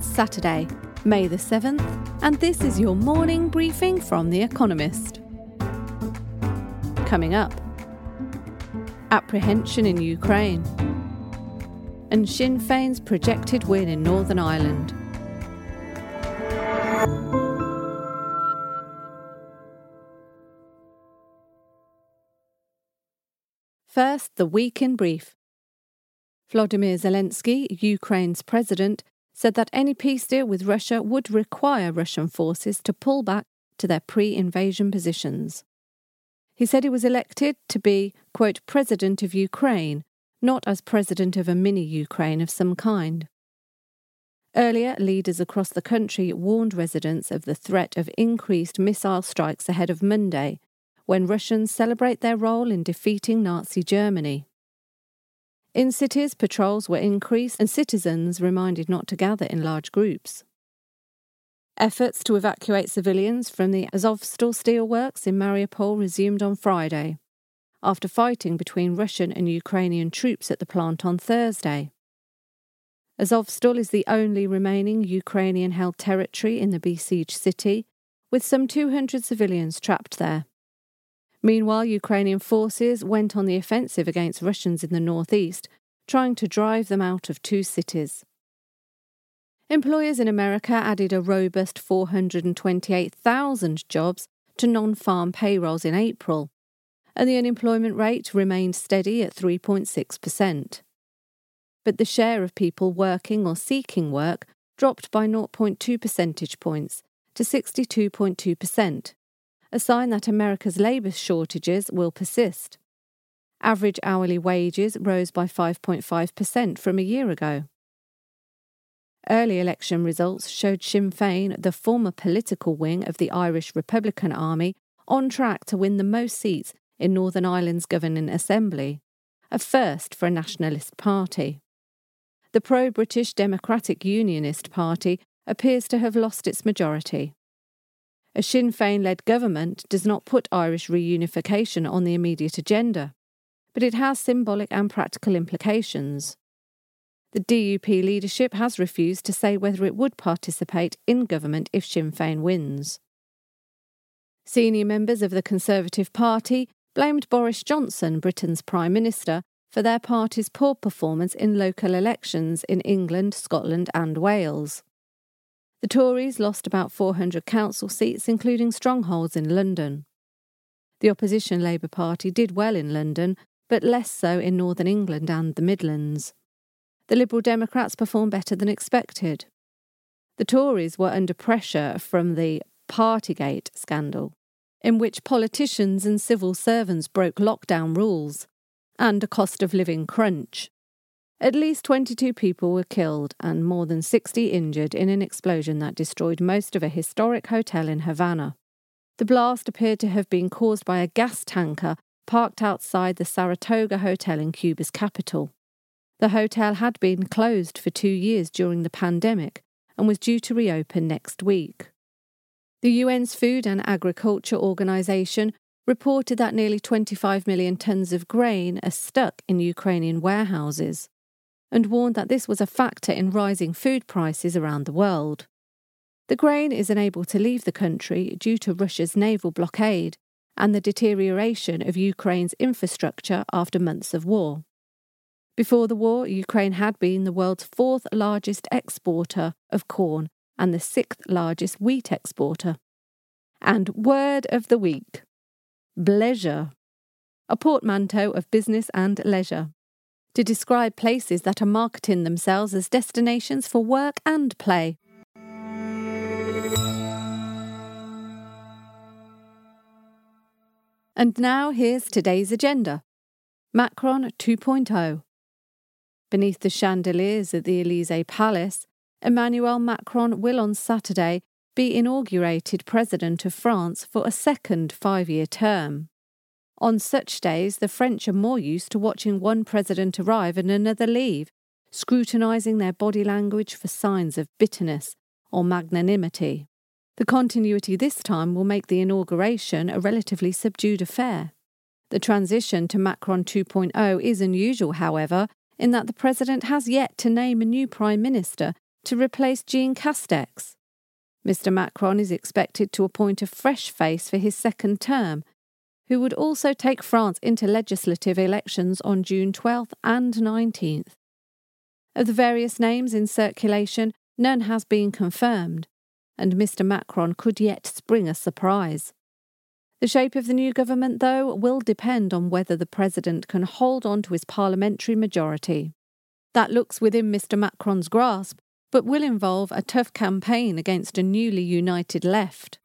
It's Saturday, May the 7th, and this is your morning briefing from The Economist. Coming up Apprehension in Ukraine, and Sinn Féin's projected win in Northern Ireland. First, the week in brief. Vladimir Zelensky, Ukraine's president, said that any peace deal with Russia would require Russian forces to pull back to their pre invasion positions. He said he was elected to be, quote, president of Ukraine, not as president of a mini Ukraine of some kind. Earlier, leaders across the country warned residents of the threat of increased missile strikes ahead of Monday, when Russians celebrate their role in defeating Nazi Germany. In cities, patrols were increased and citizens reminded not to gather in large groups. Efforts to evacuate civilians from the Azovstal steelworks in Mariupol resumed on Friday, after fighting between Russian and Ukrainian troops at the plant on Thursday. Azovstal is the only remaining Ukrainian held territory in the besieged city, with some 200 civilians trapped there. Meanwhile, Ukrainian forces went on the offensive against Russians in the northeast, trying to drive them out of two cities. Employers in America added a robust 428,000 jobs to non farm payrolls in April, and the unemployment rate remained steady at 3.6%. But the share of people working or seeking work dropped by 0.2 percentage points to 62.2% a sign that America's labour shortages will persist. Average hourly wages rose by 5.5% from a year ago. Early election results showed Sinn Féin, the former political wing of the Irish Republican Army, on track to win the most seats in Northern Ireland's governing assembly, a first for a nationalist party. The pro British Democratic Unionist Party appears to have lost its majority. A Sinn Féin led government does not put Irish reunification on the immediate agenda, but it has symbolic and practical implications. The DUP leadership has refused to say whether it would participate in government if Sinn Féin wins. Senior members of the Conservative Party blamed Boris Johnson, Britain's Prime Minister, for their party's poor performance in local elections in England, Scotland, and Wales. The Tories lost about 400 council seats, including strongholds in London. The opposition Labour Party did well in London, but less so in Northern England and the Midlands. The Liberal Democrats performed better than expected. The Tories were under pressure from the Partygate scandal, in which politicians and civil servants broke lockdown rules, and a cost of living crunch. At least 22 people were killed and more than 60 injured in an explosion that destroyed most of a historic hotel in Havana. The blast appeared to have been caused by a gas tanker parked outside the Saratoga Hotel in Cuba's capital. The hotel had been closed for two years during the pandemic and was due to reopen next week. The UN's Food and Agriculture Organization reported that nearly 25 million tons of grain are stuck in Ukrainian warehouses and warned that this was a factor in rising food prices around the world. The grain is unable to leave the country due to Russia's naval blockade and the deterioration of Ukraine's infrastructure after months of war. Before the war, Ukraine had been the world's fourth largest exporter of corn and the sixth largest wheat exporter. And word of the week bleisure, a portmanteau of business and leisure to describe places that are marketing themselves as destinations for work and play. And now here's today's agenda Macron 2.0. Beneath the chandeliers at the Elysee Palace, Emmanuel Macron will on Saturday be inaugurated President of France for a second five year term. On such days, the French are more used to watching one president arrive and another leave, scrutinising their body language for signs of bitterness or magnanimity. The continuity this time will make the inauguration a relatively subdued affair. The transition to Macron 2.0 is unusual, however, in that the president has yet to name a new prime minister to replace Jean Castex. Mr. Macron is expected to appoint a fresh face for his second term, who would also take France into legislative elections on June 12th and 19th. Of the various names in circulation, none has been confirmed, and Mr. Macron could yet spring a surprise. The shape of the new government, though, will depend on whether the President can hold on to his parliamentary majority. That looks within Mr. Macron's grasp, but will involve a tough campaign against a newly united left.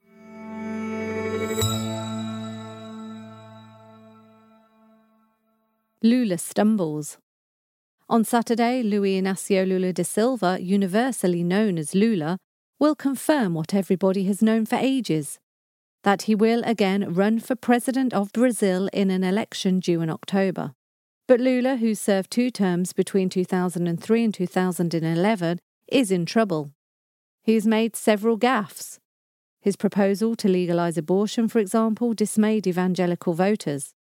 Lula stumbles. On Saturday, Luis Inacio Lula da Silva, universally known as Lula, will confirm what everybody has known for ages that he will again run for president of Brazil in an election due in October. But Lula, who served two terms between 2003 and 2011, is in trouble. He's made several gaffes. His proposal to legalise abortion, for example, dismayed evangelical voters.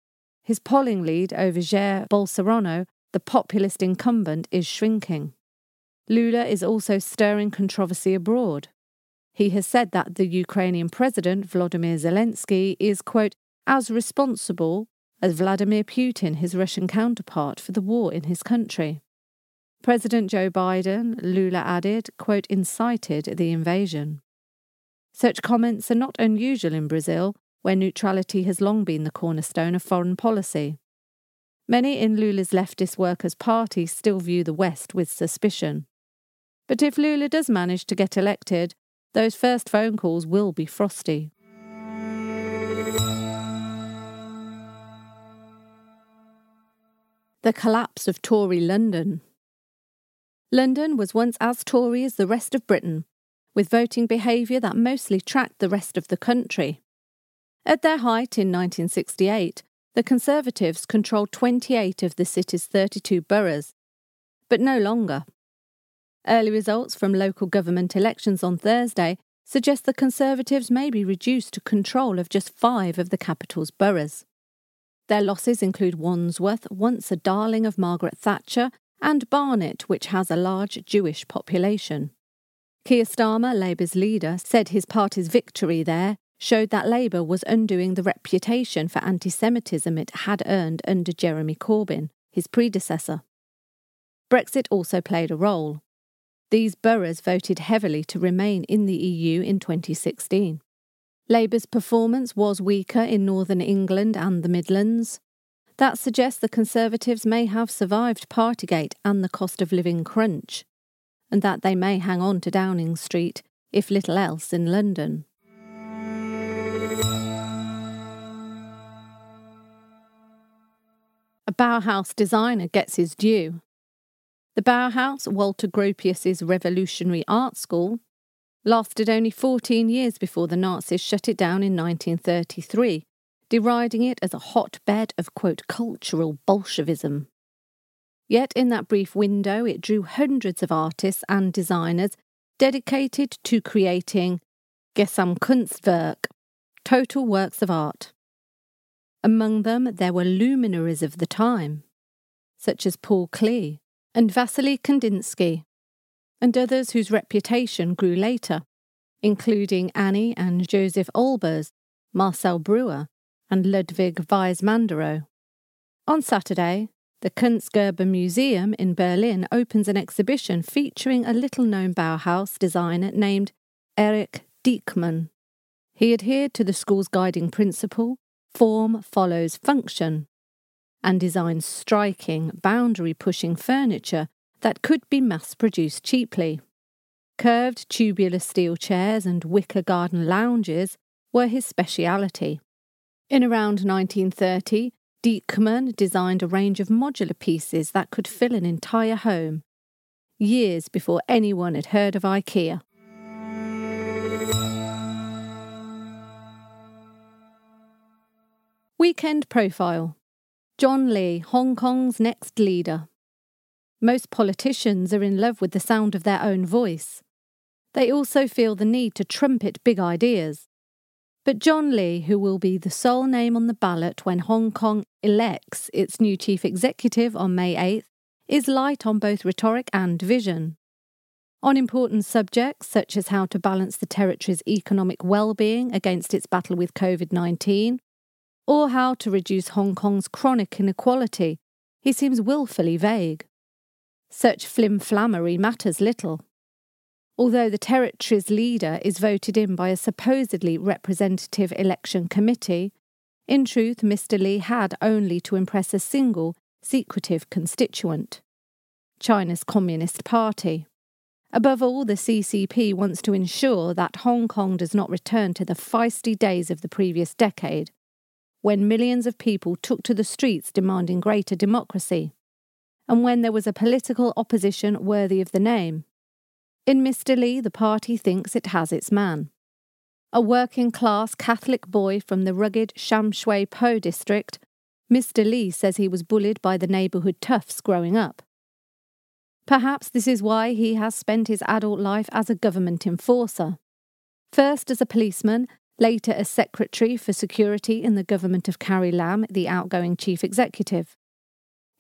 His polling lead over Jair Bolsonaro, the populist incumbent, is shrinking. Lula is also stirring controversy abroad. He has said that the Ukrainian president, Volodymyr Zelensky, is, quote, as responsible as Vladimir Putin, his Russian counterpart, for the war in his country. President Joe Biden, Lula added, quote, incited the invasion. Such comments are not unusual in Brazil, where neutrality has long been the cornerstone of foreign policy. Many in Lula's leftist Workers' Party still view the West with suspicion. But if Lula does manage to get elected, those first phone calls will be frosty. The collapse of Tory London. London was once as Tory as the rest of Britain, with voting behaviour that mostly tracked the rest of the country. At their height in 1968, the Conservatives controlled 28 of the city's 32 boroughs, but no longer. Early results from local government elections on Thursday suggest the Conservatives may be reduced to control of just five of the capital's boroughs. Their losses include Wandsworth, once a darling of Margaret Thatcher, and Barnet, which has a large Jewish population. Keir Starmer, Labour's leader, said his party's victory there showed that Labour was undoing the reputation for anti Semitism it had earned under Jeremy Corbyn, his predecessor. Brexit also played a role. These boroughs voted heavily to remain in the EU in 2016. Labour's performance was weaker in Northern England and the Midlands, that suggests the Conservatives may have survived Partygate and the cost of living crunch, and that they may hang on to Downing Street, if little else, in London. A Bauhaus designer gets his due. The Bauhaus, Walter Gropius's revolutionary art school, lasted only 14 years before the Nazis shut it down in 1933 deriding it as a hotbed of, quote, cultural Bolshevism. Yet in that brief window, it drew hundreds of artists and designers dedicated to creating Gesamtkunstwerk, total works of art. Among them, there were luminaries of the time, such as Paul Klee and Vasily Kandinsky, and others whose reputation grew later, including Annie and Joseph Albers, Marcel Breuer, and Ludwig Mies van der Rohe. On Saturday, the Kunstgewerbe Museum in Berlin opens an exhibition featuring a little known Bauhaus designer named Erich Dieckmann. He adhered to the school's guiding principle form follows function and designed striking, boundary pushing furniture that could be mass produced cheaply. Curved tubular steel chairs and wicker garden lounges were his speciality. In around 1930, Dieckmann designed a range of modular pieces that could fill an entire home, years before anyone had heard of IKEA. Weekend Profile John Lee, Hong Kong's next leader. Most politicians are in love with the sound of their own voice. They also feel the need to trumpet big ideas. But John Lee, who will be the sole name on the ballot when Hong Kong elects its new chief executive on May 8th, is light on both rhetoric and vision. On important subjects such as how to balance the territory's economic well-being against its battle with COVID-19, or how to reduce Hong Kong's chronic inequality, he seems wilfully vague. Such flimflammery matters little. Although the territory's leader is voted in by a supposedly representative election committee, in truth, Mr. Lee had only to impress a single, secretive constituent China's Communist Party. Above all, the CCP wants to ensure that Hong Kong does not return to the feisty days of the previous decade, when millions of people took to the streets demanding greater democracy, and when there was a political opposition worthy of the name. In Mr. Lee, the party thinks it has its man. A working class Catholic boy from the rugged Sham Shui Po district, Mr. Lee says he was bullied by the neighbourhood toughs growing up. Perhaps this is why he has spent his adult life as a government enforcer. First as a policeman, later as Secretary for Security in the government of Carrie Lam, the outgoing chief executive.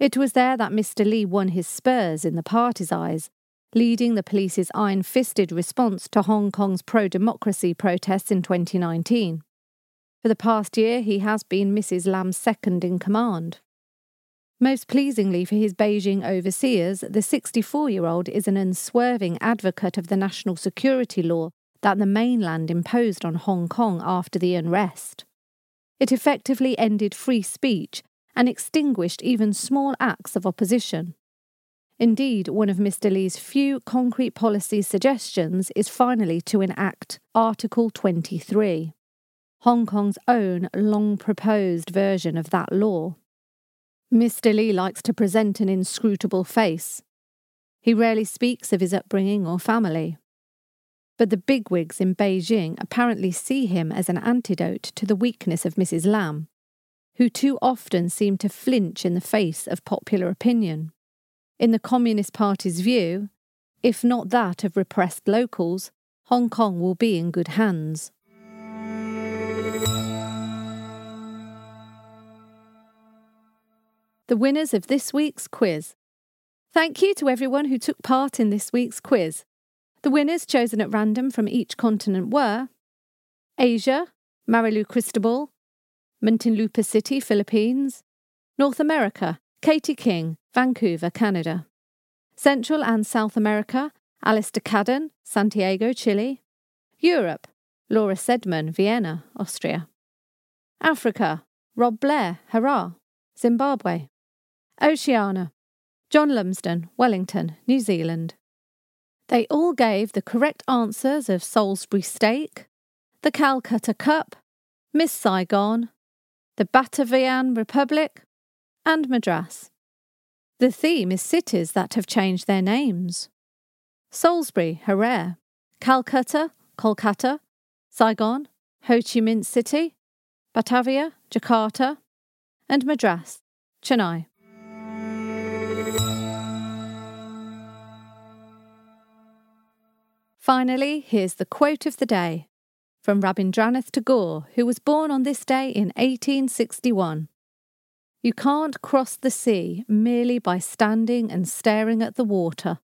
It was there that Mr. Lee won his spurs in the party's eyes, leading the police's iron fisted response to Hong Kong's pro democracy protests in 2019. For the past year, he has been Mrs. Lam's second in command. Most pleasingly for his Beijing overseers, the 64 year old is an unswerving advocate of the national security law that the mainland imposed on Hong Kong after the unrest. It effectively ended free speech and extinguished even small acts of opposition. Indeed, one of Mr. Lee's few concrete policy suggestions is finally to enact Article 23, Hong Kong's own long proposed version of that law. Mr. Lee likes to present an inscrutable face. He rarely speaks of his upbringing or family. But the bigwigs in Beijing apparently see him as an antidote to the weakness of Mrs. Lam, who too often seem to flinch in the face of popular opinion. In the Communist Party's view, if not that of repressed locals, Hong Kong will be in good hands. The winners of this week's quiz. Thank you to everyone who took part in this week's quiz. The winners chosen at random from each continent were Asia, Marilu Cristobal, Muntinlupa City, Philippines, North America, Katie King, Vancouver, Canada. Central and South America, Alistair Cadden, Santiago, Chile. Europe, Laura Sedman, Vienna, Austria. Africa, Rob Blair, Harare, Zimbabwe. Oceania, John Lumsden, Wellington, New Zealand. They all gave the correct answers of Salisbury Steak, the Calcutta Cup, Miss Saigon, the Batavian Republic, and Madras. The theme is cities that have changed their names. Salisbury, Harare, Calcutta, Kolkata, Saigon, Ho Chi Minh City, Batavia, Jakarta, and Madras, Chennai. Finally, here's the quote of the day from Rabindranath Tagore, who was born on this day in 1861. You can't cross the sea merely by standing and staring at the water.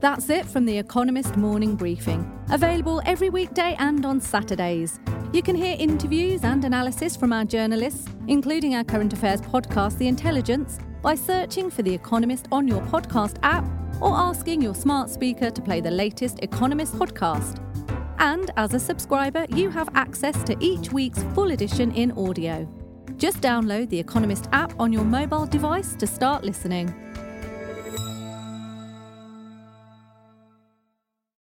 That's it from The Economist Morning Briefing, available every weekday and on Saturdays. You can hear interviews and analysis from our journalists, including our current affairs podcast, The Intelligence, by searching for The Economist on your podcast app or asking your smart speaker to play the latest Economist podcast. And as a subscriber, you have access to each week's full edition in audio. Just download the Economist app on your mobile device to start listening.